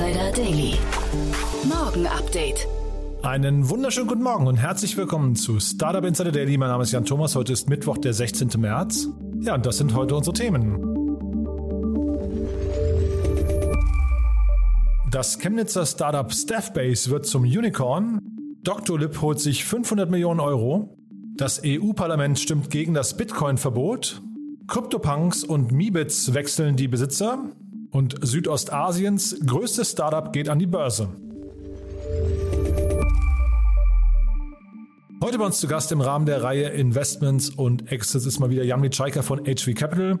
Insider Daily. Morgen Update. Einen wunderschönen guten Morgen und herzlich willkommen zu Startup Insider Daily. Mein Name ist Jan Thomas. Heute ist Mittwoch, der 16. März. Ja, und das sind heute unsere Themen. Das Chemnitzer Startup Staffbase wird zum Unicorn. Dr. Lip holt sich 500 Millionen Euro. Das EU-Parlament stimmt gegen das Bitcoin-Verbot. CryptoPunks und Mibits wechseln die Besitzer. Und Südostasiens größtes Startup geht an die Börse. Heute bei uns zu Gast im Rahmen der Reihe Investments und Exits ist mal wieder Jan Mitschaiker von HV Capital.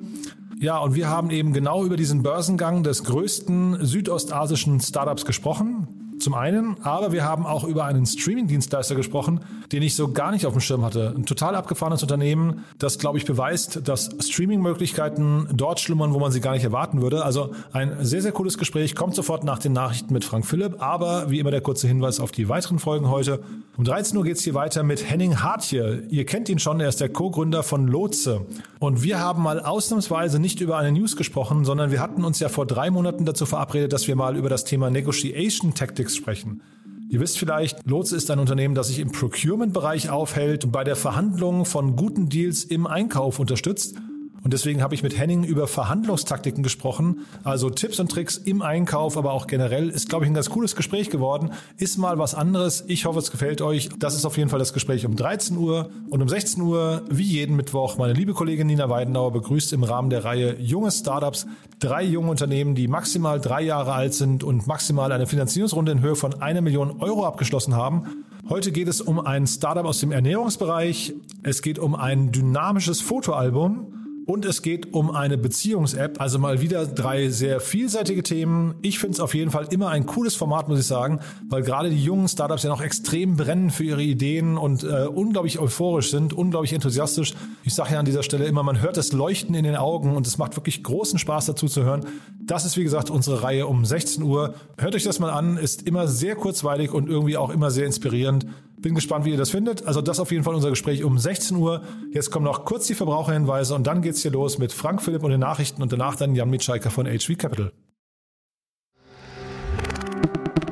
Ja, und wir haben eben genau über diesen Börsengang des größten südostasischen Startups gesprochen. Zum einen, aber wir haben auch über einen Streaming-Dienstleister gesprochen, den ich so gar nicht auf dem Schirm hatte. Ein total abgefahrenes Unternehmen, das, glaube ich, beweist, dass Streaming-Möglichkeiten dort schlummern, wo man sie gar nicht erwarten würde. Also ein sehr, sehr cooles Gespräch. Kommt sofort nach den Nachrichten mit Frank Philipp. Aber wie immer der kurze Hinweis auf die weiteren Folgen heute. Um 13 Uhr geht es hier weiter mit Henning Hartje. Ihr kennt ihn schon, er ist der Co-Gründer von Lotse. Und wir haben mal ausnahmsweise nicht über eine News gesprochen, sondern wir hatten uns ja vor drei Monaten dazu verabredet, dass wir mal über das Thema Negotiation Tactics sprechen. Ihr wisst vielleicht, Lotse ist ein Unternehmen, das sich im Procurement-Bereich aufhält und bei der Verhandlung von guten Deals im Einkauf unterstützt. Und deswegen habe ich mit Henning über Verhandlungstaktiken gesprochen, also Tipps und Tricks im Einkauf, aber auch generell. Ist, glaube ich, ein ganz cooles Gespräch geworden. Ist mal was anderes. Ich hoffe, es gefällt euch. Das ist auf jeden Fall das Gespräch um 13 Uhr. Und um 16 Uhr, wie jeden Mittwoch, meine liebe Kollegin Nina Weidenauer begrüßt im Rahmen der Reihe Junge Startups drei junge Unternehmen, die maximal drei Jahre alt sind und maximal eine Finanzierungsrunde in Höhe von einer Million Euro abgeschlossen haben. Heute geht es um ein Startup aus dem Ernährungsbereich. Es geht um ein dynamisches Fotoalbum. Und es geht um eine Beziehungs-App. Also mal wieder drei sehr vielseitige Themen. Ich finde es auf jeden Fall immer ein cooles Format, muss ich sagen, weil gerade die jungen Startups ja noch extrem brennen für ihre Ideen und äh, unglaublich euphorisch sind, unglaublich enthusiastisch. Ich sage ja an dieser Stelle immer, man hört das Leuchten in den Augen und es macht wirklich großen Spaß dazu zu hören. Das ist wie gesagt unsere Reihe um 16 Uhr. Hört euch das mal an, ist immer sehr kurzweilig und irgendwie auch immer sehr inspirierend. Bin gespannt, wie ihr das findet. Also das auf jeden Fall unser Gespräch um 16 Uhr. Jetzt kommen noch kurz die Verbraucherhinweise und dann geht's hier los mit Frank Philipp und den Nachrichten und danach dann Jan Mitschaiker von HV Capital.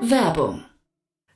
Werbung.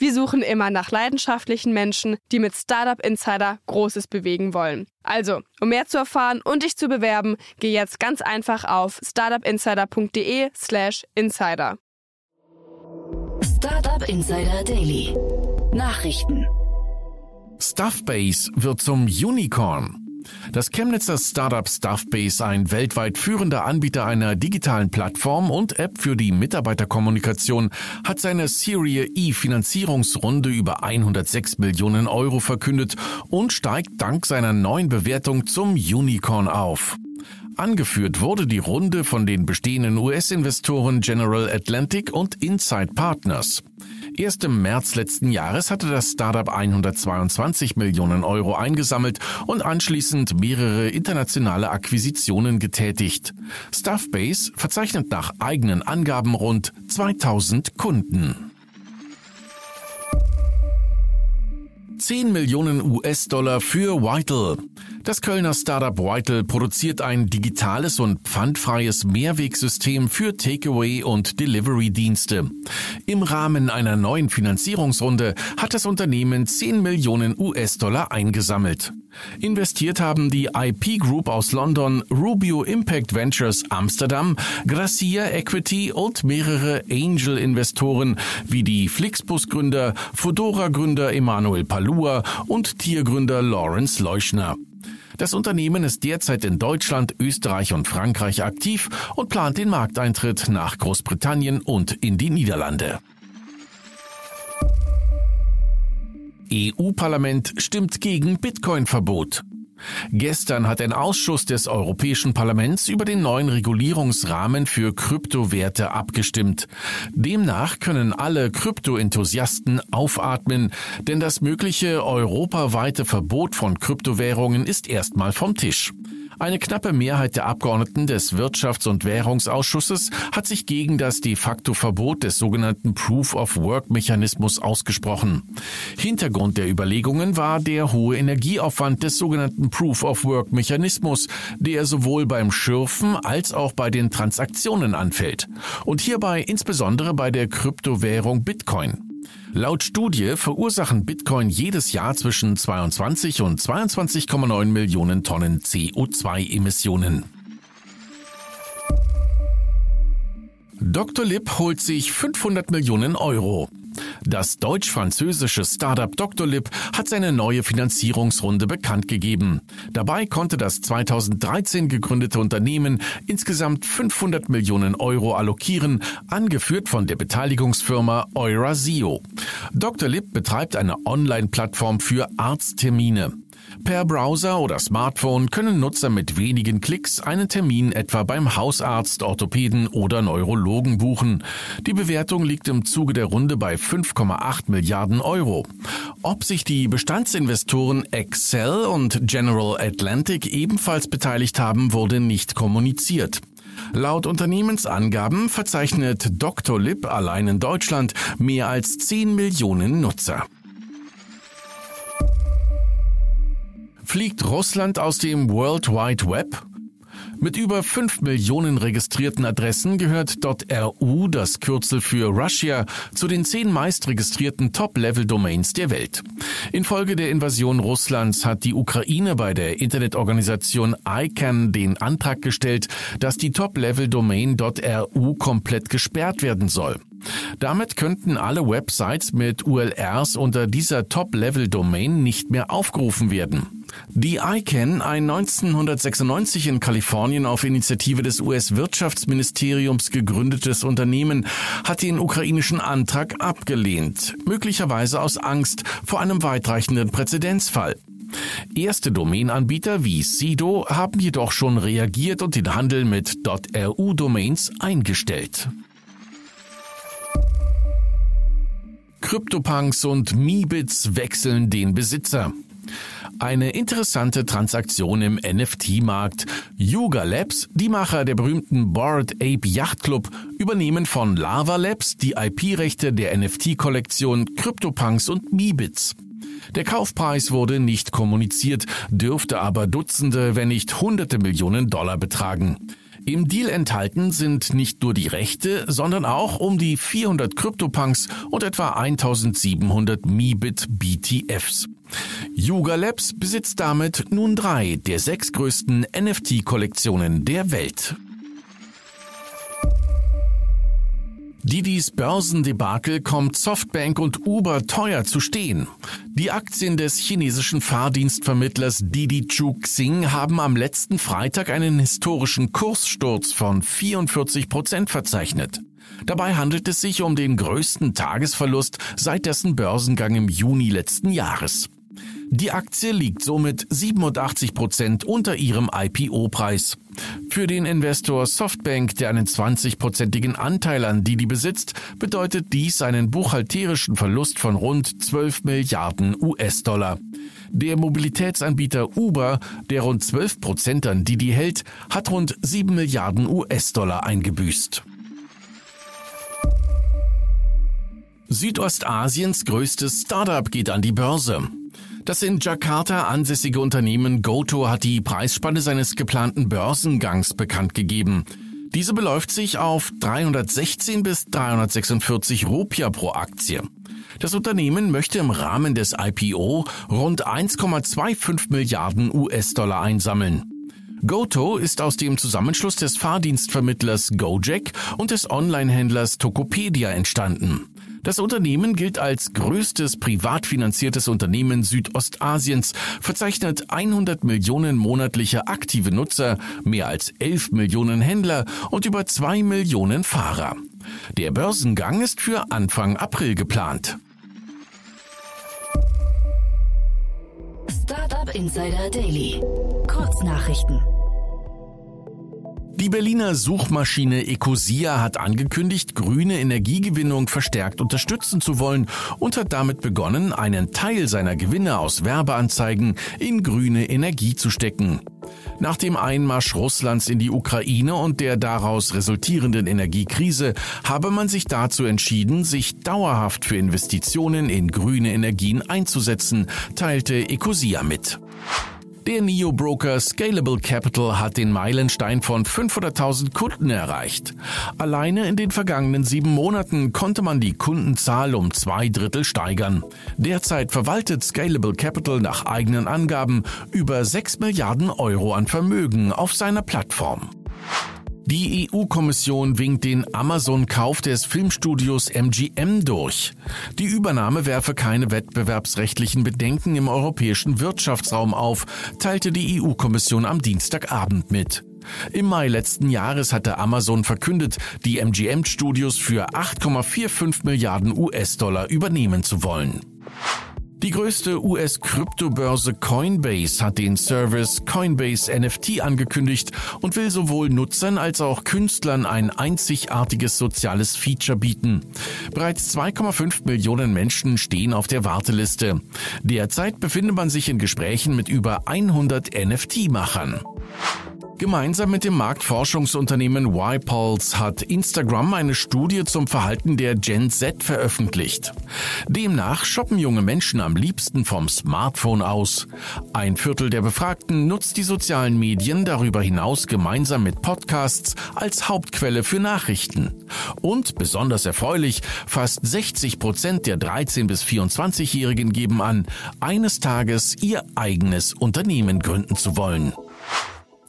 Wir suchen immer nach leidenschaftlichen Menschen, die mit Startup Insider Großes bewegen wollen. Also, um mehr zu erfahren und dich zu bewerben, geh jetzt ganz einfach auf startupinsider.de/slash insider. Startup Insider Daily. Nachrichten. Stuffbase wird zum Unicorn. Das Chemnitzer Startup Stuffbase, ein weltweit führender Anbieter einer digitalen Plattform und App für die Mitarbeiterkommunikation, hat seine Serie E Finanzierungsrunde über 106 Millionen Euro verkündet und steigt dank seiner neuen Bewertung zum Unicorn auf. Angeführt wurde die Runde von den bestehenden US-Investoren General Atlantic und Inside Partners. Erst im März letzten Jahres hatte das Startup 122 Millionen Euro eingesammelt und anschließend mehrere internationale Akquisitionen getätigt. Stuffbase verzeichnet nach eigenen Angaben rund 2000 Kunden. 10 Millionen US-Dollar für Vital. Das Kölner Startup Vital produziert ein digitales und pfandfreies Mehrwegsystem für Takeaway- und Delivery-Dienste. Im Rahmen einer neuen Finanzierungsrunde hat das Unternehmen 10 Millionen US-Dollar eingesammelt. Investiert haben die IP Group aus London, Rubio Impact Ventures Amsterdam, Gracia Equity und mehrere Angel-Investoren wie die Flixbus-Gründer, Fodora-Gründer Emanuel Palua und Tiergründer Lawrence Leuschner. Das Unternehmen ist derzeit in Deutschland, Österreich und Frankreich aktiv und plant den Markteintritt nach Großbritannien und in die Niederlande. EU-Parlament stimmt gegen Bitcoin-Verbot. Gestern hat ein Ausschuss des Europäischen Parlaments über den neuen Regulierungsrahmen für Kryptowerte abgestimmt. Demnach können alle Kryptoenthusiasten aufatmen, denn das mögliche europaweite Verbot von Kryptowährungen ist erstmal vom Tisch. Eine knappe Mehrheit der Abgeordneten des Wirtschafts- und Währungsausschusses hat sich gegen das de facto Verbot des sogenannten Proof-of-Work-Mechanismus ausgesprochen. Hintergrund der Überlegungen war der hohe Energieaufwand des sogenannten Proof-of-Work-Mechanismus, der sowohl beim Schürfen als auch bei den Transaktionen anfällt. Und hierbei insbesondere bei der Kryptowährung Bitcoin. Laut Studie verursachen Bitcoin jedes Jahr zwischen 22 und 22,9 Millionen Tonnen CO2-Emissionen. Dr. Lip holt sich 500 Millionen Euro. Das deutsch-französische Startup Doctolib hat seine neue Finanzierungsrunde bekannt gegeben. Dabei konnte das 2013 gegründete Unternehmen insgesamt 500 Millionen Euro allokieren, angeführt von der Beteiligungsfirma Eurasio. Doctolib betreibt eine Online-Plattform für Arzttermine. Per Browser oder Smartphone können Nutzer mit wenigen Klicks einen Termin etwa beim Hausarzt, Orthopäden oder Neurologen buchen. Die Bewertung liegt im Zuge der Runde bei 5,8 Milliarden Euro. Ob sich die Bestandsinvestoren Excel und General Atlantic ebenfalls beteiligt haben, wurde nicht kommuniziert. Laut Unternehmensangaben verzeichnet Dr. Lip allein in Deutschland mehr als 10 Millionen Nutzer. Fliegt Russland aus dem World Wide Web? Mit über 5 Millionen registrierten Adressen gehört .ru, das Kürzel für Russia, zu den zehn meistregistrierten Top-Level-Domains der Welt. Infolge der Invasion Russlands hat die Ukraine bei der Internetorganisation ICANN den Antrag gestellt, dass die Top-Level-Domain .ru komplett gesperrt werden soll. Damit könnten alle Websites mit URLs unter dieser Top-Level-Domain nicht mehr aufgerufen werden. Die ICANN, ein 1996 in Kalifornien auf Initiative des US-Wirtschaftsministeriums gegründetes Unternehmen, hat den ukrainischen Antrag abgelehnt, möglicherweise aus Angst vor einem weitreichenden Präzedenzfall. Erste Domainanbieter wie Sido haben jedoch schon reagiert und den Handel mit .ru-Domains eingestellt. CryptoPunks und Meebits wechseln den Besitzer. Eine interessante Transaktion im NFT-Markt. Yuga Labs, die Macher der berühmten Bored Ape Yacht Club, übernehmen von Lava Labs die IP-Rechte der NFT-Kollektion CryptoPunks und Meebits. Der Kaufpreis wurde nicht kommuniziert, dürfte aber Dutzende, wenn nicht Hunderte Millionen Dollar betragen. Im Deal enthalten sind nicht nur die Rechte, sondern auch um die 400 CryptoPunks und etwa 1700 Meebit BTFs. Yuga Labs besitzt damit nun drei der sechs größten NFT-Kollektionen der Welt. Didis Börsendebakel kommt Softbank und Uber teuer zu stehen. Die Aktien des chinesischen Fahrdienstvermittlers Didi Chuxing haben am letzten Freitag einen historischen Kurssturz von 44 Prozent verzeichnet. Dabei handelt es sich um den größten Tagesverlust seit dessen Börsengang im Juni letzten Jahres. Die Aktie liegt somit 87 Prozent unter ihrem IPO-Preis. Für den Investor Softbank, der einen 20-prozentigen Anteil an Didi besitzt, bedeutet dies einen buchhalterischen Verlust von rund 12 Milliarden US-Dollar. Der Mobilitätsanbieter Uber, der rund 12 Prozent an Didi hält, hat rund 7 Milliarden US-Dollar eingebüßt. Südostasiens größtes Startup geht an die Börse. Das in Jakarta ansässige Unternehmen Goto hat die Preisspanne seines geplanten Börsengangs bekannt gegeben. Diese beläuft sich auf 316 bis 346 Rupia pro Aktie. Das Unternehmen möchte im Rahmen des IPO rund 1,25 Milliarden US-Dollar einsammeln. Goto ist aus dem Zusammenschluss des Fahrdienstvermittlers Gojek und des Onlinehändlers Tokopedia entstanden. Das Unternehmen gilt als größtes privat finanziertes Unternehmen Südostasiens, verzeichnet 100 Millionen monatliche aktive Nutzer, mehr als 11 Millionen Händler und über 2 Millionen Fahrer. Der Börsengang ist für Anfang April geplant. Startup Insider Daily. Kurznachrichten. Die Berliner Suchmaschine Ecosia hat angekündigt, grüne Energiegewinnung verstärkt unterstützen zu wollen und hat damit begonnen, einen Teil seiner Gewinne aus Werbeanzeigen in grüne Energie zu stecken. Nach dem Einmarsch Russlands in die Ukraine und der daraus resultierenden Energiekrise habe man sich dazu entschieden, sich dauerhaft für Investitionen in grüne Energien einzusetzen, teilte Ecosia mit. Der Neo-Broker Scalable Capital hat den Meilenstein von 500.000 Kunden erreicht. Alleine in den vergangenen sieben Monaten konnte man die Kundenzahl um zwei Drittel steigern. Derzeit verwaltet Scalable Capital nach eigenen Angaben über 6 Milliarden Euro an Vermögen auf seiner Plattform. Die EU-Kommission winkt den Amazon-Kauf des Filmstudios MGM durch. Die Übernahme werfe keine wettbewerbsrechtlichen Bedenken im europäischen Wirtschaftsraum auf, teilte die EU-Kommission am Dienstagabend mit. Im Mai letzten Jahres hatte Amazon verkündet, die MGM-Studios für 8,45 Milliarden US-Dollar übernehmen zu wollen. Die größte US-Kryptobörse Coinbase hat den Service Coinbase NFT angekündigt und will sowohl Nutzern als auch Künstlern ein einzigartiges soziales Feature bieten. Bereits 2,5 Millionen Menschen stehen auf der Warteliste. Derzeit befindet man sich in Gesprächen mit über 100 NFT-Machern. Gemeinsam mit dem Marktforschungsunternehmen YPulse hat Instagram eine Studie zum Verhalten der Gen Z veröffentlicht. Demnach shoppen junge Menschen am liebsten vom Smartphone aus. Ein Viertel der Befragten nutzt die sozialen Medien darüber hinaus gemeinsam mit Podcasts als Hauptquelle für Nachrichten. Und besonders erfreulich, fast 60 Prozent der 13- bis 24-Jährigen geben an, eines Tages ihr eigenes Unternehmen gründen zu wollen.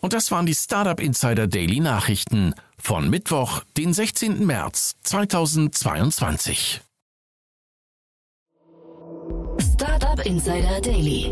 Und das waren die Startup Insider Daily Nachrichten von Mittwoch, den 16. März 2022. Startup Insider Daily.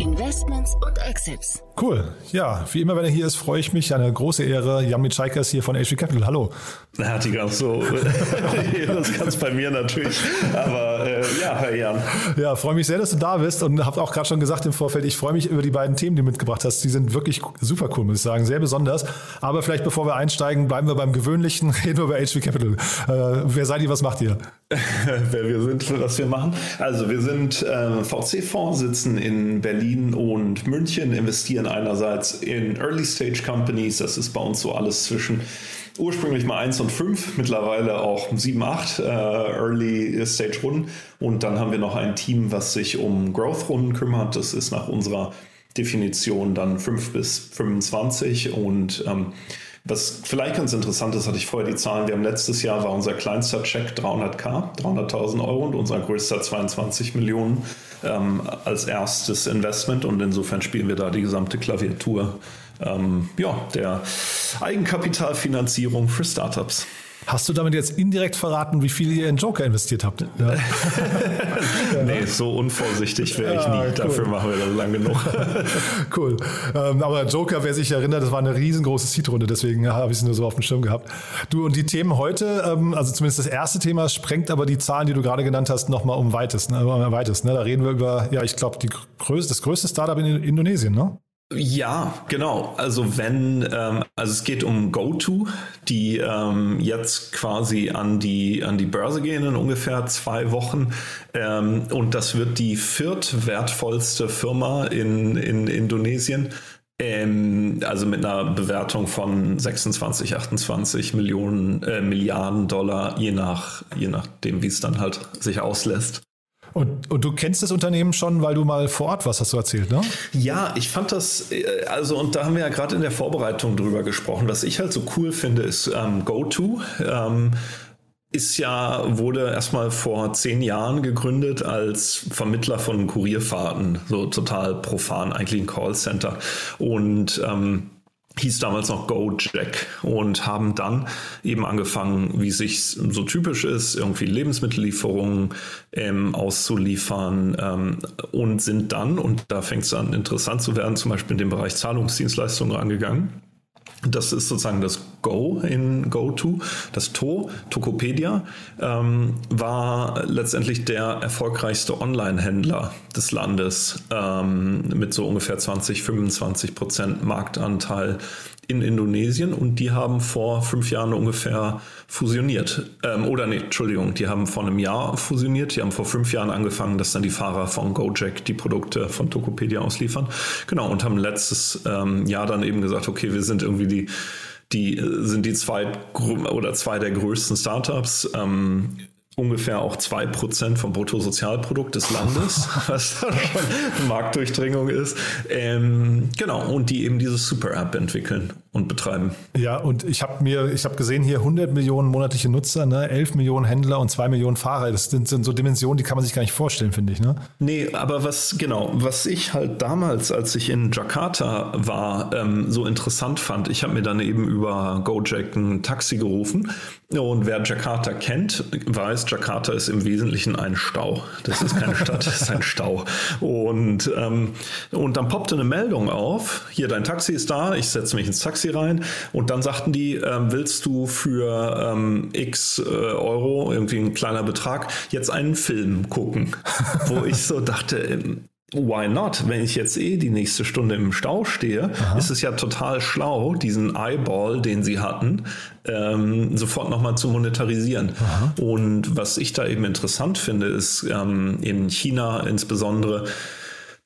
Investments und Exits. Cool. Ja, wie immer, wenn er hier ist, freue ich mich. Eine große Ehre. Jan Mitschaikas hier von HV Capital. Hallo. Na, die ganz so. das kann's bei mir natürlich. Aber äh, ja, Herr Jan. Ja, freue mich sehr, dass du da bist und habe auch gerade schon gesagt im Vorfeld, ich freue mich über die beiden Themen, die du mitgebracht hast. Die sind wirklich super cool, muss ich sagen. Sehr besonders. Aber vielleicht bevor wir einsteigen, bleiben wir beim Gewöhnlichen. Reden wir über HV Capital. Äh, wer seid ihr? Was macht ihr? Wer wir sind, was wir machen. Also wir sind äh, VC-Fonds, sitzen in Berlin und München, investieren einerseits in Early-Stage Companies, das ist bei uns so alles zwischen ursprünglich mal 1 und 5, mittlerweile auch 7, 8 äh, Early-Stage-Runden. Und dann haben wir noch ein Team, was sich um Growth-Runden kümmert. Das ist nach unserer Definition dann 5 bis 25 und ähm, was vielleicht ganz interessant ist, hatte ich vorher die Zahlen. Wir haben letztes Jahr war unser kleinster Check 300k, 300.000 Euro und unser größter 22 Millionen ähm, als erstes Investment und insofern spielen wir da die gesamte Klaviatur ähm, ja, der Eigenkapitalfinanzierung für Startups. Hast du damit jetzt indirekt verraten, wie viel ihr in Joker investiert habt? Ja. nee, so unvorsichtig wäre ich nie. Ja, cool. Dafür machen wir das lang genug. cool. Ähm, aber Joker, wer sich erinnert, das war eine riesengroße Seed-Runde, deswegen habe ich es nur so auf dem Schirm gehabt. Du und die Themen heute, ähm, also zumindest das erste Thema, sprengt aber die Zahlen, die du gerade genannt hast, nochmal um weitest. Ne? Um weitest ne? Da reden wir über, ja, ich glaube, größte, das größte Startup in Indonesien, ne? Ja, genau. Also wenn, ähm, also es geht um GoTo, die ähm, jetzt quasi an die an die Börse gehen in ungefähr zwei Wochen ähm, und das wird die viertwertvollste Firma in in Indonesien. Ähm, also mit einer Bewertung von 26, 28 Millionen äh, Milliarden Dollar, je nach je nachdem, wie es dann halt sich auslässt. Und, und, du kennst das Unternehmen schon, weil du mal vor Ort warst, hast du erzählt, ne? Ja, ich fand das, äh, also und da haben wir ja gerade in der Vorbereitung drüber gesprochen. Was ich halt so cool finde, ist ähm, GoTo. Ähm, ist ja, wurde erstmal vor zehn Jahren gegründet als Vermittler von Kurierfahrten, so total profan, eigentlich ein Callcenter. Und ähm, hieß damals noch Gojek und haben dann eben angefangen, wie sich so typisch ist, irgendwie Lebensmittellieferungen ähm, auszuliefern ähm, und sind dann, und da fängt es an interessant zu werden, zum Beispiel in den Bereich Zahlungsdienstleistungen angegangen das ist sozusagen das Go in GoTo. Das To, Tokopedia, ähm, war letztendlich der erfolgreichste Online-Händler des Landes ähm, mit so ungefähr 20, 25 Prozent Marktanteil in Indonesien und die haben vor fünf Jahren ungefähr fusioniert. Ähm, oder nee, Entschuldigung, die haben vor einem Jahr fusioniert. Die haben vor fünf Jahren angefangen, dass dann die Fahrer von Gojek die Produkte von Tokopedia ausliefern. Genau, und haben letztes ähm, Jahr dann eben gesagt, okay, wir sind irgendwie die die äh, sind die zwei oder zwei der größten Startups. Ähm, ungefähr auch 2% vom Bruttosozialprodukt des Landes, was dann schon Marktdurchdringung ist. Ähm, genau, und die eben diese Super-App entwickeln und betreiben. Ja, und ich habe mir, ich habe gesehen hier 100 Millionen monatliche Nutzer, ne, 11 Millionen Händler und 2 Millionen Fahrer. Das sind, sind so Dimensionen, die kann man sich gar nicht vorstellen, finde ich. Ne? Nee, aber was, genau, was ich halt damals, als ich in Jakarta war, ähm, so interessant fand, ich habe mir dann eben über Gojek ein Taxi gerufen und wer Jakarta kennt, weiß, Jakarta ist im Wesentlichen ein Stau. Das ist keine Stadt, das ist ein Stau. Und, ähm, und dann poppte eine Meldung auf, hier dein Taxi ist da, ich setze mich ins Taxi Taxi rein und dann sagten die, ähm, willst du für ähm, x äh, Euro, irgendwie ein kleiner Betrag, jetzt einen Film gucken? Wo ich so dachte, ähm, Why not? Wenn ich jetzt eh die nächste Stunde im Stau stehe, Aha. ist es ja total schlau, diesen Eyeball, den sie hatten, ähm, sofort nochmal zu monetarisieren. Aha. Und was ich da eben interessant finde, ist ähm, in China insbesondere,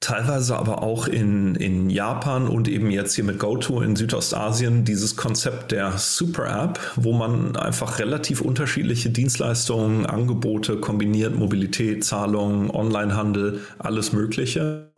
teilweise aber auch in, in Japan und eben jetzt hier mit GoTo in Südostasien dieses Konzept der Super App, wo man einfach relativ unterschiedliche Dienstleistungen, Angebote kombiniert, Mobilität, Zahlungen, Onlinehandel, alles Mögliche,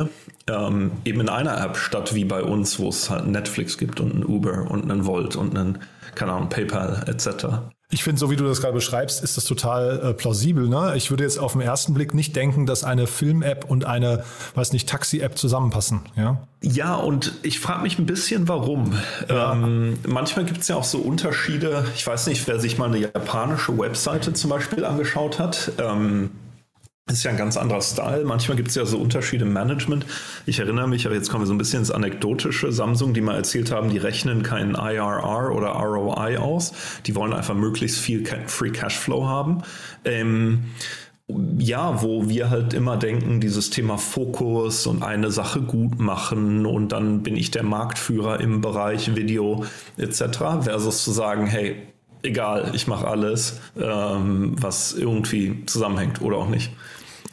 ähm, eben in einer App statt wie bei uns, wo es halt Netflix gibt und ein Uber und einen Volt und einen, keine Ahnung, PayPal etc. Ich finde, so wie du das gerade beschreibst, ist das total äh, plausibel. Ne? Ich würde jetzt auf den ersten Blick nicht denken, dass eine Film-App und eine, weiß nicht, Taxi-App zusammenpassen. Ja, ja und ich frage mich ein bisschen, warum. Ja. Ähm, manchmal gibt es ja auch so Unterschiede. Ich weiß nicht, wer sich mal eine japanische Webseite zum Beispiel angeschaut hat. Ähm, ist ja ein ganz anderer Style. Manchmal gibt es ja so Unterschiede im Management. Ich erinnere mich, aber jetzt kommen wir so ein bisschen ins Anekdotische. Samsung, die mal erzählt haben, die rechnen keinen IRR oder ROI aus. Die wollen einfach möglichst viel Free Cashflow haben. Ähm, ja, wo wir halt immer denken, dieses Thema Fokus und eine Sache gut machen und dann bin ich der Marktführer im Bereich Video etc. versus zu sagen, hey, egal, ich mache alles, ähm, was irgendwie zusammenhängt oder auch nicht.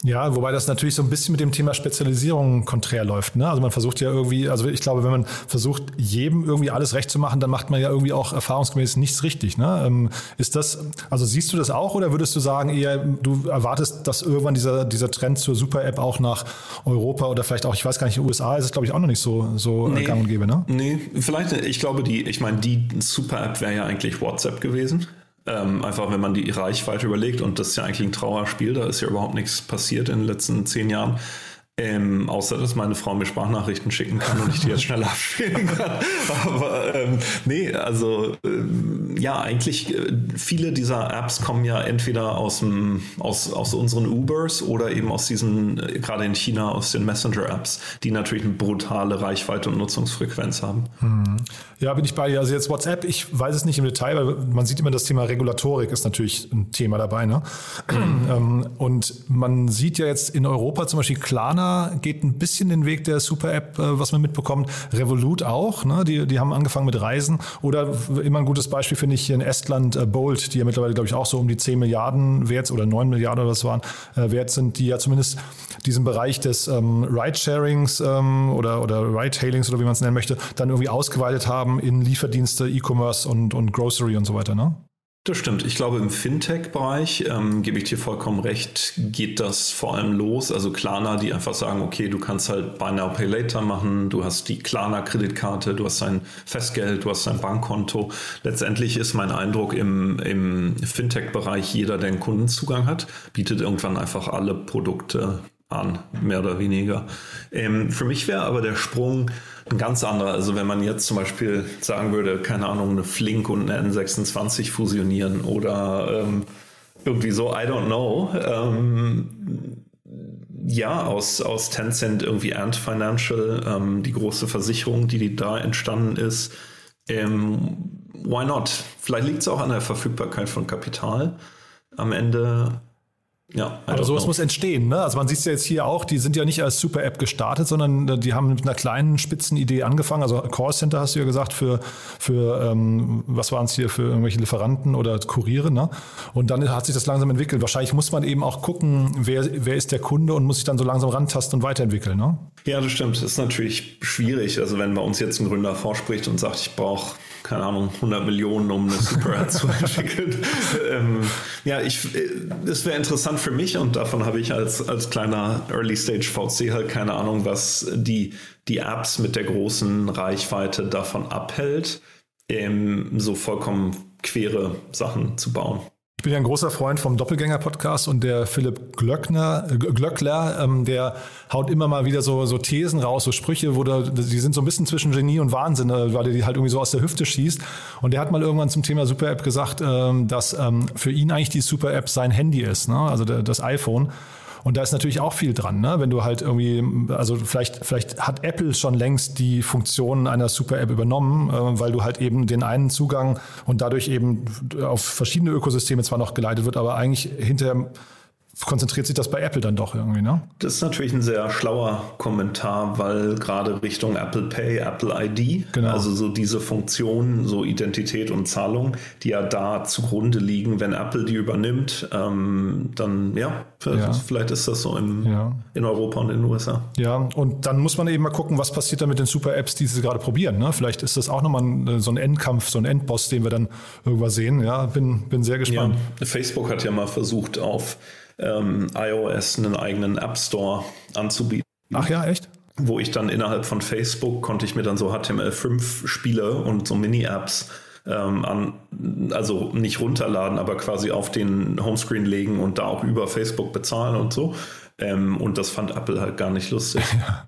Ja, wobei das natürlich so ein bisschen mit dem Thema Spezialisierung konträr läuft. Ne? Also man versucht ja irgendwie, also ich glaube, wenn man versucht, jedem irgendwie alles recht zu machen, dann macht man ja irgendwie auch erfahrungsgemäß nichts richtig. Ne? Ähm, ist das, also siehst du das auch oder würdest du sagen, eher du erwartest, dass irgendwann dieser, dieser Trend zur Super-App auch nach Europa oder vielleicht auch, ich weiß gar nicht, USA ist es, glaube ich, auch noch nicht so, so nee, gang und gäbe, ne? Nee, vielleicht, ich glaube, die, ich meine, die Super-App wäre ja eigentlich WhatsApp gewesen. Ähm, einfach wenn man die Reichweite überlegt und das ist ja eigentlich ein Trauerspiel, da ist ja überhaupt nichts passiert in den letzten zehn Jahren. Ähm, außer dass meine Frau mir Sprachnachrichten schicken kann und ich die jetzt schneller abspielen kann. Aber ähm, nee, also ähm, ja, eigentlich äh, viele dieser Apps kommen ja entweder aus, dem, aus, aus unseren Ubers oder eben aus diesen, äh, gerade in China, aus den Messenger-Apps, die natürlich eine brutale Reichweite und Nutzungsfrequenz haben. Hm. Ja, bin ich bei dir. Also jetzt WhatsApp, ich weiß es nicht im Detail, weil man sieht immer das Thema Regulatorik ist natürlich ein Thema dabei. Ne? Mhm. und man sieht ja jetzt in Europa zum Beispiel Klarna geht ein bisschen den Weg der Super-App, äh, was man mitbekommt. Revolut auch, ne? die, die haben angefangen mit Reisen. Oder immer ein gutes Beispiel finde ich hier in Estland äh, Bolt, die ja mittlerweile, glaube ich, auch so um die 10 Milliarden wert oder 9 Milliarden oder was waren, äh, wert sind, die ja zumindest diesen Bereich des ähm, Ride-Sharings ähm, oder, oder Ride-Hailings oder wie man es nennen möchte, dann irgendwie ausgeweitet haben in Lieferdienste, E-Commerce und, und Grocery und so weiter, ne? Das stimmt. Ich glaube, im Fintech-Bereich, ähm, gebe ich dir vollkommen recht, geht das vor allem los. Also Klarna, die einfach sagen, okay, du kannst halt Buy Now, Pay Later machen, du hast die Klarna-Kreditkarte, du hast dein Festgeld, du hast dein Bankkonto. Letztendlich ist mein Eindruck im, im Fintech-Bereich, jeder, der einen Kundenzugang hat, bietet irgendwann einfach alle Produkte an, mehr oder weniger. Ähm, für mich wäre aber der Sprung ein ganz anderer. Also wenn man jetzt zum Beispiel sagen würde, keine Ahnung, eine Flink und eine N26 fusionieren oder ähm, irgendwie so, I don't know. Ähm, ja, aus, aus Tencent irgendwie Ant Financial, ähm, die große Versicherung, die, die da entstanden ist. Ähm, why not? Vielleicht liegt es auch an der Verfügbarkeit von Kapital. Am Ende ja, aber sowas know. muss entstehen. Ne? Also man sieht es ja jetzt hier auch, die sind ja nicht als Super-App gestartet, sondern äh, die haben mit einer kleinen Spitzenidee angefangen. Also Callcenter hast du ja gesagt, für, für ähm, was waren es hier, für irgendwelche Lieferanten oder Kuriere. Ne? Und dann hat sich das langsam entwickelt. Wahrscheinlich muss man eben auch gucken, wer, wer ist der Kunde und muss sich dann so langsam rantasten und weiterentwickeln. Ne? Ja, das stimmt. Das ist natürlich schwierig. Also wenn bei uns jetzt ein Gründer vorspricht und sagt, ich brauche keine Ahnung, 100 Millionen, um eine Super-App zu entwickeln. ähm, ja, ich, äh, es wäre interessant für mich und davon habe ich als, als kleiner Early-Stage-VC halt keine Ahnung, was die, die Apps mit der großen Reichweite davon abhält, ähm, so vollkommen quere Sachen zu bauen. Ich bin ja ein großer Freund vom Doppelgänger-Podcast und der Philipp Glöckner, äh, Glöckler, ähm, der haut immer mal wieder so, so Thesen raus, so Sprüche, wo da, die sind so ein bisschen zwischen Genie und Wahnsinn, äh, weil er die halt irgendwie so aus der Hüfte schießt. Und der hat mal irgendwann zum Thema Super-App gesagt, ähm, dass ähm, für ihn eigentlich die Super-App sein Handy ist, ne? also der, das iPhone. Und da ist natürlich auch viel dran, ne? wenn du halt irgendwie, also vielleicht, vielleicht hat Apple schon längst die Funktionen einer Super-App übernommen, äh, weil du halt eben den einen Zugang und dadurch eben auf verschiedene Ökosysteme zwar noch geleitet wird, aber eigentlich hinterher konzentriert sich das bei Apple dann doch irgendwie, ne? Das ist natürlich ein sehr schlauer Kommentar, weil gerade Richtung Apple Pay, Apple ID, genau. also so diese Funktionen, so Identität und Zahlung, die ja da zugrunde liegen, wenn Apple die übernimmt, ähm, dann ja, ja, vielleicht ist das so im, ja. in Europa und in den USA. Ja, und dann muss man eben mal gucken, was passiert da mit den Super-Apps, die sie gerade probieren. Ne? Vielleicht ist das auch nochmal ein, so ein Endkampf, so ein Endboss, den wir dann irgendwann sehen. Ja, bin, bin sehr gespannt. Ja. Facebook hat ja mal versucht, auf ähm, iOS einen eigenen App Store anzubieten. Ach ja, echt? Wo ich dann innerhalb von Facebook konnte ich mir dann so HTML5 Spiele und so Mini-Apps ähm, an, also nicht runterladen, aber quasi auf den Homescreen legen und da auch über Facebook bezahlen und so. Ähm, und das fand Apple halt gar nicht lustig. Ja.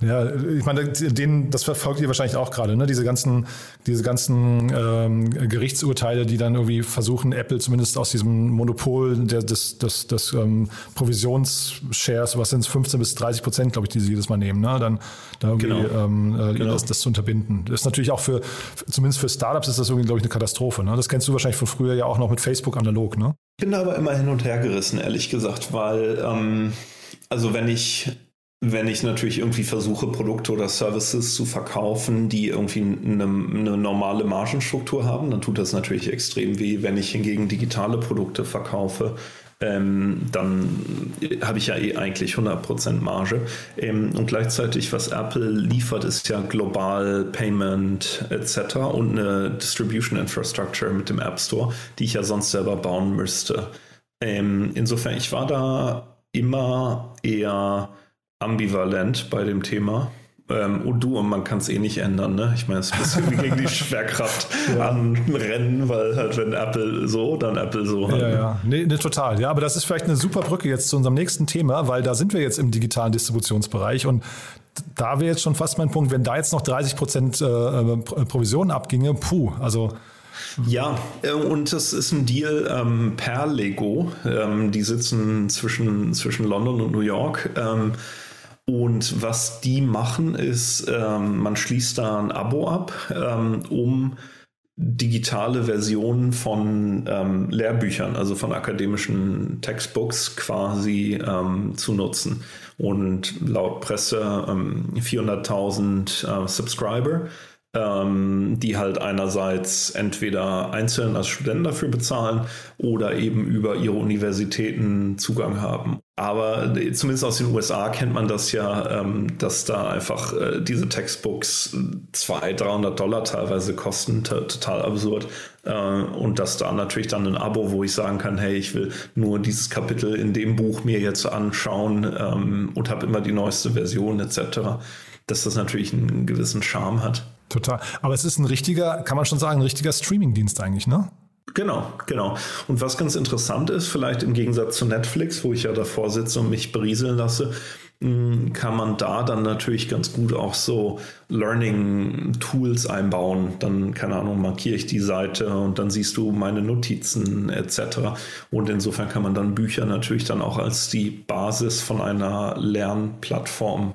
Ja, ich meine, den, das verfolgt ihr wahrscheinlich auch gerade, ne? Diese ganzen, diese ganzen ähm, Gerichtsurteile, die dann irgendwie versuchen, Apple zumindest aus diesem Monopol der, des, des, des ähm, Provisionsshares, was sind es, 15 bis 30 Prozent, glaube ich, die sie jedes Mal nehmen, ne? Dann da irgendwie genau. ähm, äh, genau. das, das, zu unterbinden. Das ist natürlich auch für, zumindest für Startups ist das irgendwie, glaube ich, eine Katastrophe. Ne? Das kennst du wahrscheinlich von früher ja auch noch mit Facebook analog, ne? Ich bin da aber immer hin und her gerissen, ehrlich gesagt, weil ähm, also wenn ich wenn ich natürlich irgendwie versuche, Produkte oder Services zu verkaufen, die irgendwie eine, eine, normale Margenstruktur haben, dann tut das natürlich extrem weh. Wenn ich hingegen digitale Produkte verkaufe, ähm, dann habe ich ja eh eigentlich 100% Marge. Ähm, und gleichzeitig, was Apple liefert, ist ja global Payment etc. und eine Distribution Infrastructure mit dem App Store, die ich ja sonst selber bauen müsste. Ähm, insofern, ich war da immer eher ambivalent bei dem Thema. Ähm, und du, und man kann es eh nicht ändern, ne? Ich meine, es ist ein bisschen wie gegen die Schwerkraft ja. anrennen, weil halt, wenn Apple so, dann Apple so. Halt. Ja, ja. Nee, nee, total. Ja, aber das ist vielleicht eine super Brücke jetzt zu unserem nächsten Thema, weil da sind wir jetzt im digitalen Distributionsbereich und da wäre jetzt schon fast mein Punkt, wenn da jetzt noch 30 Prozent äh, äh Provision abginge, puh, also ja, äh, und das ist ein Deal ähm, per Lego. Ähm, die sitzen zwischen, zwischen London und New York. Ähm, und was die machen, ist, ähm, man schließt da ein Abo ab, ähm, um digitale Versionen von ähm, Lehrbüchern, also von akademischen Textbooks quasi ähm, zu nutzen. Und laut Presse ähm, 400.000 äh, Subscriber ähm, die halt einerseits entweder einzeln als Studenten dafür bezahlen oder eben über ihre Universitäten Zugang haben. Aber zumindest aus den USA kennt man das ja, ähm, dass da einfach äh, diese Textbooks 200, 300 Dollar teilweise kosten, total absurd. Äh, und das da natürlich dann ein Abo, wo ich sagen kann, hey, ich will nur dieses Kapitel in dem Buch mir jetzt anschauen ähm, und habe immer die neueste Version etc., dass das natürlich einen gewissen Charme hat. Total. Aber es ist ein richtiger, kann man schon sagen, ein richtiger Streaming-Dienst eigentlich, ne? Genau, genau. Und was ganz interessant ist, vielleicht im Gegensatz zu Netflix, wo ich ja davor sitze und mich berieseln lasse, hm, kann man da dann natürlich ganz gut auch so Learning-Tools einbauen. Dann, keine Ahnung, markiere ich die Seite und dann siehst du meine Notizen etc. Und insofern kann man dann Bücher natürlich dann auch als die Basis von einer Lernplattform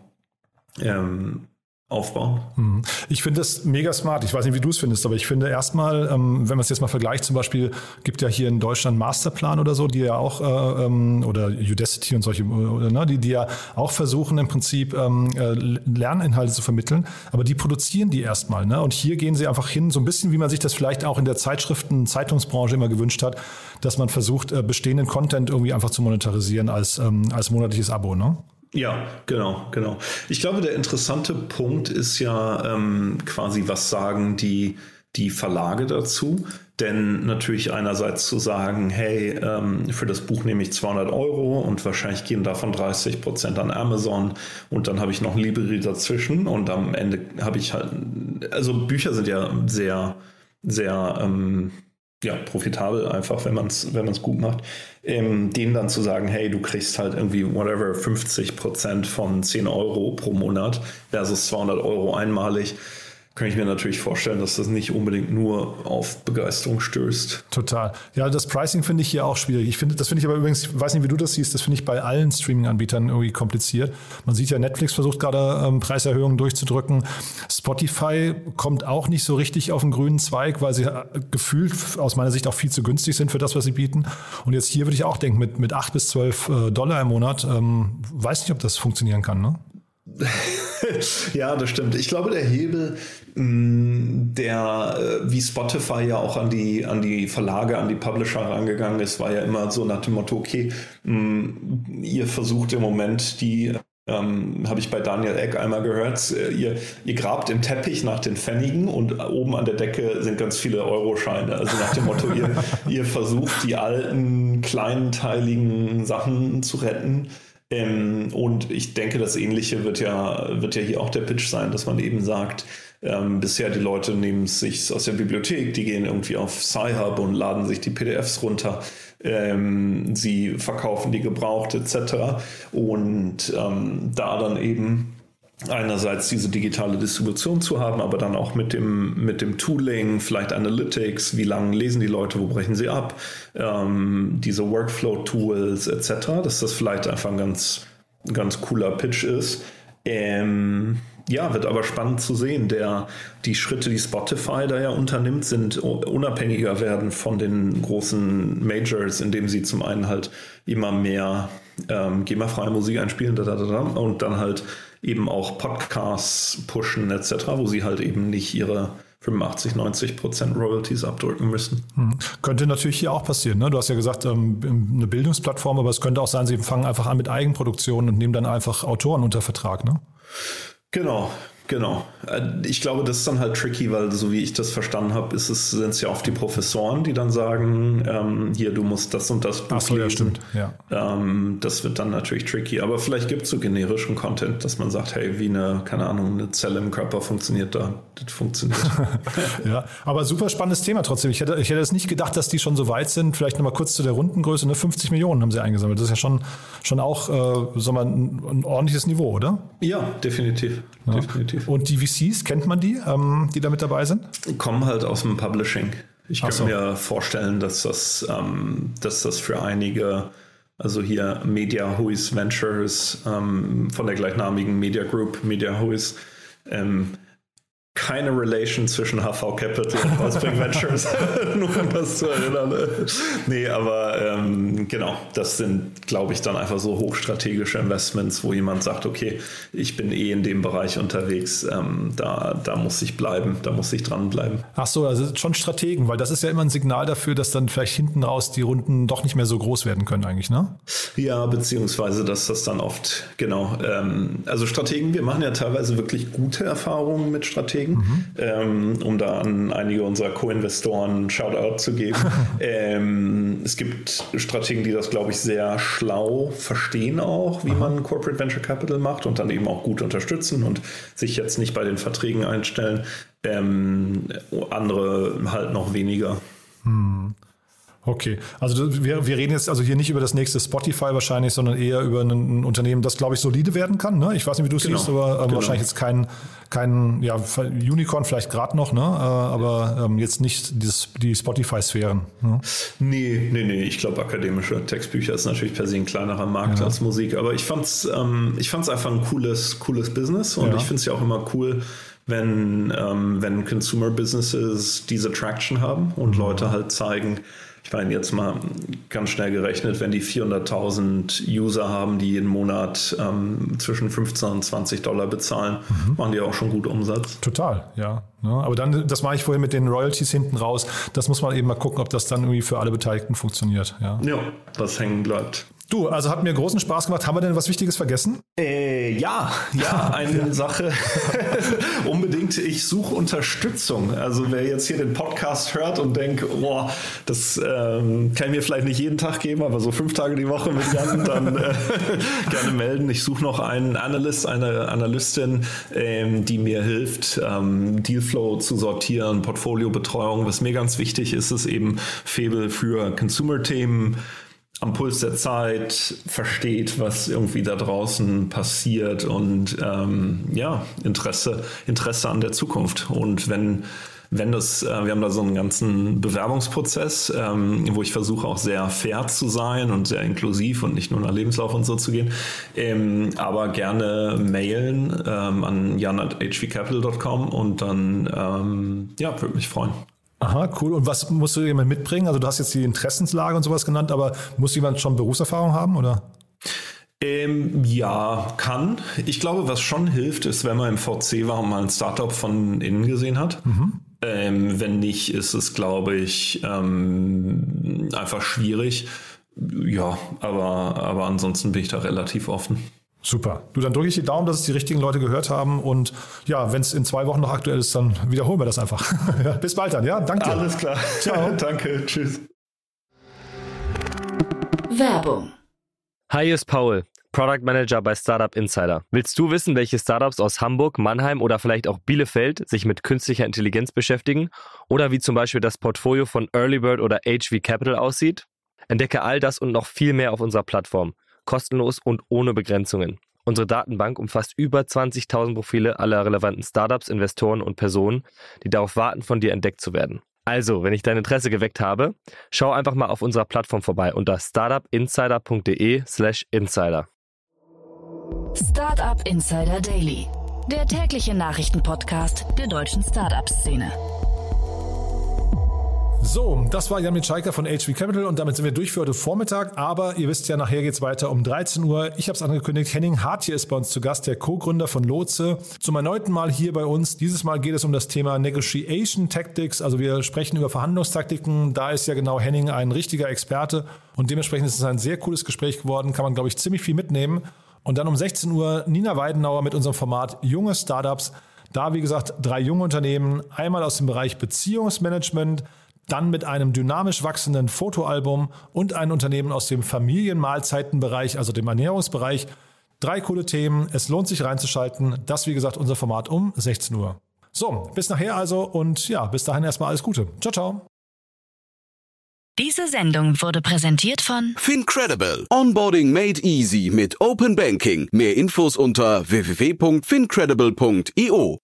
ähm, aufbauen. Mhm. Ich finde das mega smart. Ich weiß nicht, wie du es findest, aber ich finde erstmal, ähm, wenn man es jetzt mal vergleicht, zum Beispiel gibt ja hier in Deutschland Masterplan oder so, die ja auch, äh, ähm, oder Udacity und solche, oder, ne, die, die ja auch versuchen im Prinzip ähm, äh, Lerninhalte zu vermitteln, aber die produzieren die erstmal. Ne? Und hier gehen sie einfach hin, so ein bisschen wie man sich das vielleicht auch in der Zeitschriften, Zeitungsbranche immer gewünscht hat, dass man versucht, äh, bestehenden Content irgendwie einfach zu monetarisieren als, als monatliches Abo. Ne? Ja, genau, genau. Ich glaube, der interessante Punkt ist ja ähm, quasi, was sagen die, die Verlage dazu? Denn natürlich einerseits zu sagen, hey, ähm, für das Buch nehme ich 200 Euro und wahrscheinlich gehen davon 30 Prozent an Amazon und dann habe ich noch Libri dazwischen und am Ende habe ich halt, also Bücher sind ja sehr, sehr, ähm, ja, profitabel einfach, wenn man es wenn man's gut macht, ähm, denen dann zu sagen, hey, du kriegst halt irgendwie whatever 50 Prozent von 10 Euro pro Monat versus 200 Euro einmalig kann ich mir natürlich vorstellen, dass das nicht unbedingt nur auf Begeisterung stößt. Total. Ja, das Pricing finde ich hier auch schwierig. Ich finde, das finde ich aber übrigens, ich weiß nicht, wie du das siehst, das finde ich bei allen Streaming-Anbietern irgendwie kompliziert. Man sieht ja, Netflix versucht gerade ähm, Preiserhöhungen durchzudrücken. Spotify kommt auch nicht so richtig auf den grünen Zweig, weil sie äh, gefühlt aus meiner Sicht auch viel zu günstig sind für das, was sie bieten. Und jetzt hier würde ich auch denken, mit, mit 8 bis 12 äh, Dollar im Monat, ähm, weiß nicht, ob das funktionieren kann, ne? ja, das stimmt. Ich glaube, der Hebel, mm, der äh, wie Spotify ja auch an die, an die Verlage, an die Publisher rangegangen ist, war ja immer so nach dem Motto, okay, mm, ihr versucht im Moment die ähm, habe ich bei Daniel Eck einmal gehört. Äh, ihr, ihr grabt im Teppich nach den Pfennigen und oben an der Decke sind ganz viele Euroscheine. Also nach dem Motto, ihr, ihr versucht die alten, kleinteiligen Sachen zu retten ähm, und ich denke, das Ähnliche wird ja, wird ja hier auch der Pitch sein, dass man eben sagt, ähm, bisher die Leute nehmen es sich aus der Bibliothek, die gehen irgendwie auf Sci-Hub und laden sich die PDFs runter. Ähm, sie verkaufen die gebraucht etc. Und ähm, da dann eben einerseits diese digitale Distribution zu haben, aber dann auch mit dem, mit dem Tooling, vielleicht Analytics, wie lange lesen die Leute, wo brechen sie ab, ähm, diese Workflow-Tools etc., dass das vielleicht einfach ein ganz, ganz cooler Pitch ist. Ähm, ja, wird aber spannend zu sehen. Der, die Schritte, die Spotify da ja unternimmt, sind unabhängiger werden von den großen Majors, indem sie zum einen halt immer mehr ähm, GEMA-freie Musik einspielen da, da, da, und dann halt eben auch Podcasts pushen etc., wo sie halt eben nicht ihre 85, 90 Prozent Royalties abdrücken müssen. Hm. Könnte natürlich hier auch passieren. Ne? Du hast ja gesagt, ähm, eine Bildungsplattform, aber es könnte auch sein, sie fangen einfach an mit Eigenproduktionen und nehmen dann einfach Autoren unter Vertrag. Ne? Genau, Genau. Äh, ich glaube, das ist dann halt tricky, weil so wie ich das verstanden habe, ist es, sind es ja oft die Professoren, die dann sagen, ähm, hier, du musst das und das Ach so. Ja, stimmt. Ja. Ähm, das wird dann natürlich tricky. Aber vielleicht gibt es so generischen Content, dass man sagt, hey, wie eine, keine Ahnung, eine Zelle im Körper funktioniert da. Das funktioniert. ja, aber super spannendes Thema trotzdem. Ich hätte, ich hätte es nicht gedacht, dass die schon so weit sind. Vielleicht nochmal kurz zu der Rundengröße. Ne? 50 Millionen haben sie eingesammelt. Das ist ja schon, schon auch äh, sagen wir, ein, ein ordentliches Niveau, oder? Ja, definitiv. Ja. definitiv. Und die VCs, kennt man die, ähm, die da mit dabei sind? Kommen halt aus dem Publishing. Ich kann so. mir vorstellen, dass das, ähm, dass das für einige, also hier Media Huis Ventures ähm, von der gleichnamigen Media Group, Media Huis, ähm, keine Relation zwischen HV Capital und Wellspring Ventures, nur um das zu erinnern. nee, aber ähm, genau, das sind, glaube ich, dann einfach so hochstrategische Investments, wo jemand sagt, okay, ich bin eh in dem Bereich unterwegs, ähm, da, da muss ich bleiben, da muss ich dranbleiben. Ach so, also schon Strategen, weil das ist ja immer ein Signal dafür, dass dann vielleicht hinten raus die Runden doch nicht mehr so groß werden können eigentlich, ne? Ja, beziehungsweise, dass das dann oft, genau, ähm, also Strategen, wir machen ja teilweise wirklich gute Erfahrungen mit Strategen, Marketing, mhm. ähm, um da an einige unserer Co-Investoren Shoutout zu geben. ähm, es gibt Strategen, die das, glaube ich, sehr schlau verstehen auch, wie mhm. man Corporate Venture Capital macht und dann eben auch gut unterstützen und sich jetzt nicht bei den Verträgen einstellen. Ähm, andere halt noch weniger. Mhm. Okay, also wir, wir reden jetzt also hier nicht über das nächste Spotify wahrscheinlich, sondern eher über ein, Unternehmen, das glaube ich solide werden kann. Ne? Ich weiß nicht, wie du es genau. siehst, aber ähm, genau. wahrscheinlich jetzt kein, kein ja, Unicorn vielleicht gerade noch, ne? Äh, aber ähm, jetzt nicht dieses, die Spotify-Sphären. Ne? Nee, nee, nee. Ich glaube, akademische Textbücher ist natürlich per se ein kleinerer Markt ja. als Musik. Aber ich fand es ähm, einfach ein cooles, cooles Business und ja. ich finde es ja auch immer cool, wenn, ähm, wenn Consumer Businesses diese Traction haben und mhm. Leute halt zeigen, ich meine, jetzt mal ganz schnell gerechnet, wenn die 400.000 User haben, die jeden Monat ähm, zwischen 15 und 20 Dollar bezahlen, mhm. machen die auch schon gut Umsatz. Total, ja. ja. Aber dann, das mache ich vorhin mit den Royalties hinten raus. Das muss man eben mal gucken, ob das dann irgendwie für alle Beteiligten funktioniert. Ja, ja was hängen bleibt. Du, also hat mir großen Spaß gemacht. Haben wir denn was Wichtiges vergessen? Äh, ja, ja, eine Sache. Unbedingt, ich suche Unterstützung. Also wer jetzt hier den Podcast hört und denkt, boah, das ähm, kann ich mir vielleicht nicht jeden Tag geben, aber so fünf Tage die Woche mit Jan, dann äh, gerne melden. Ich suche noch einen Analyst, eine Analystin, ähm, die mir hilft, ähm, Dealflow zu sortieren, Portfoliobetreuung. Was mir ganz wichtig ist, ist eben Febel für Consumer-Themen am Puls der Zeit versteht, was irgendwie da draußen passiert und ähm, ja, Interesse, Interesse an der Zukunft. Und wenn, wenn das, äh, wir haben da so einen ganzen Bewerbungsprozess, ähm, wo ich versuche auch sehr fair zu sein und sehr inklusiv und nicht nur nach Lebenslauf und so zu gehen, ähm, aber gerne mailen ähm, an jan.hvcapital.com und dann, ähm, ja, würde mich freuen. Aha, cool. Und was musst du jemand mitbringen? Also du hast jetzt die Interessenslage und sowas genannt, aber muss jemand schon Berufserfahrung haben oder? Ähm, ja, kann. Ich glaube, was schon hilft, ist, wenn man im VC war und mal ein Startup von innen gesehen hat. Mhm. Ähm, wenn nicht, ist es, glaube ich, ähm, einfach schwierig. Ja, aber, aber ansonsten bin ich da relativ offen. Super. Du, dann drücke ich die Daumen, dass es die richtigen Leute gehört haben. Und ja, wenn es in zwei Wochen noch aktuell ist, dann wiederholen wir das einfach. Bis bald dann, ja? Danke. Alles klar. Ciao. Danke. Tschüss. Werbung. Hi, hier ist Paul, Product Manager bei Startup Insider. Willst du wissen, welche Startups aus Hamburg, Mannheim oder vielleicht auch Bielefeld sich mit künstlicher Intelligenz beschäftigen? Oder wie zum Beispiel das Portfolio von Earlybird oder HV Capital aussieht? Entdecke all das und noch viel mehr auf unserer Plattform kostenlos und ohne Begrenzungen. Unsere Datenbank umfasst über 20.000 Profile aller relevanten Startups, Investoren und Personen, die darauf warten, von dir entdeckt zu werden. Also, wenn ich dein Interesse geweckt habe, schau einfach mal auf unserer Plattform vorbei unter startupinsider.de/slash insider. Startup Insider Daily, der tägliche Nachrichtenpodcast der deutschen Startup-Szene. So, das war Jan Mitschaiker von HV Capital und damit sind wir durch für heute Vormittag. Aber ihr wisst ja, nachher geht's weiter um 13 Uhr. Ich habe es angekündigt, Henning Hartje ist bei uns zu Gast, der Co-Gründer von Lotse. Zum erneuten Mal hier bei uns. Dieses Mal geht es um das Thema Negotiation Tactics. Also wir sprechen über Verhandlungstaktiken. Da ist ja genau Henning ein richtiger Experte und dementsprechend ist es ein sehr cooles Gespräch geworden. Kann man, glaube ich, ziemlich viel mitnehmen. Und dann um 16 Uhr Nina Weidenauer mit unserem Format Junge Startups. Da, wie gesagt, drei junge Unternehmen, einmal aus dem Bereich Beziehungsmanagement, dann mit einem dynamisch wachsenden Fotoalbum und ein Unternehmen aus dem Familienmahlzeitenbereich, also dem Ernährungsbereich. Drei coole Themen. Es lohnt sich reinzuschalten. Das, wie gesagt, unser Format um 16 Uhr. So, bis nachher also und ja, bis dahin erstmal alles Gute. Ciao, ciao. Diese Sendung wurde präsentiert von Fincredible. Onboarding made easy mit Open Banking. Mehr Infos unter www.fincredible.io.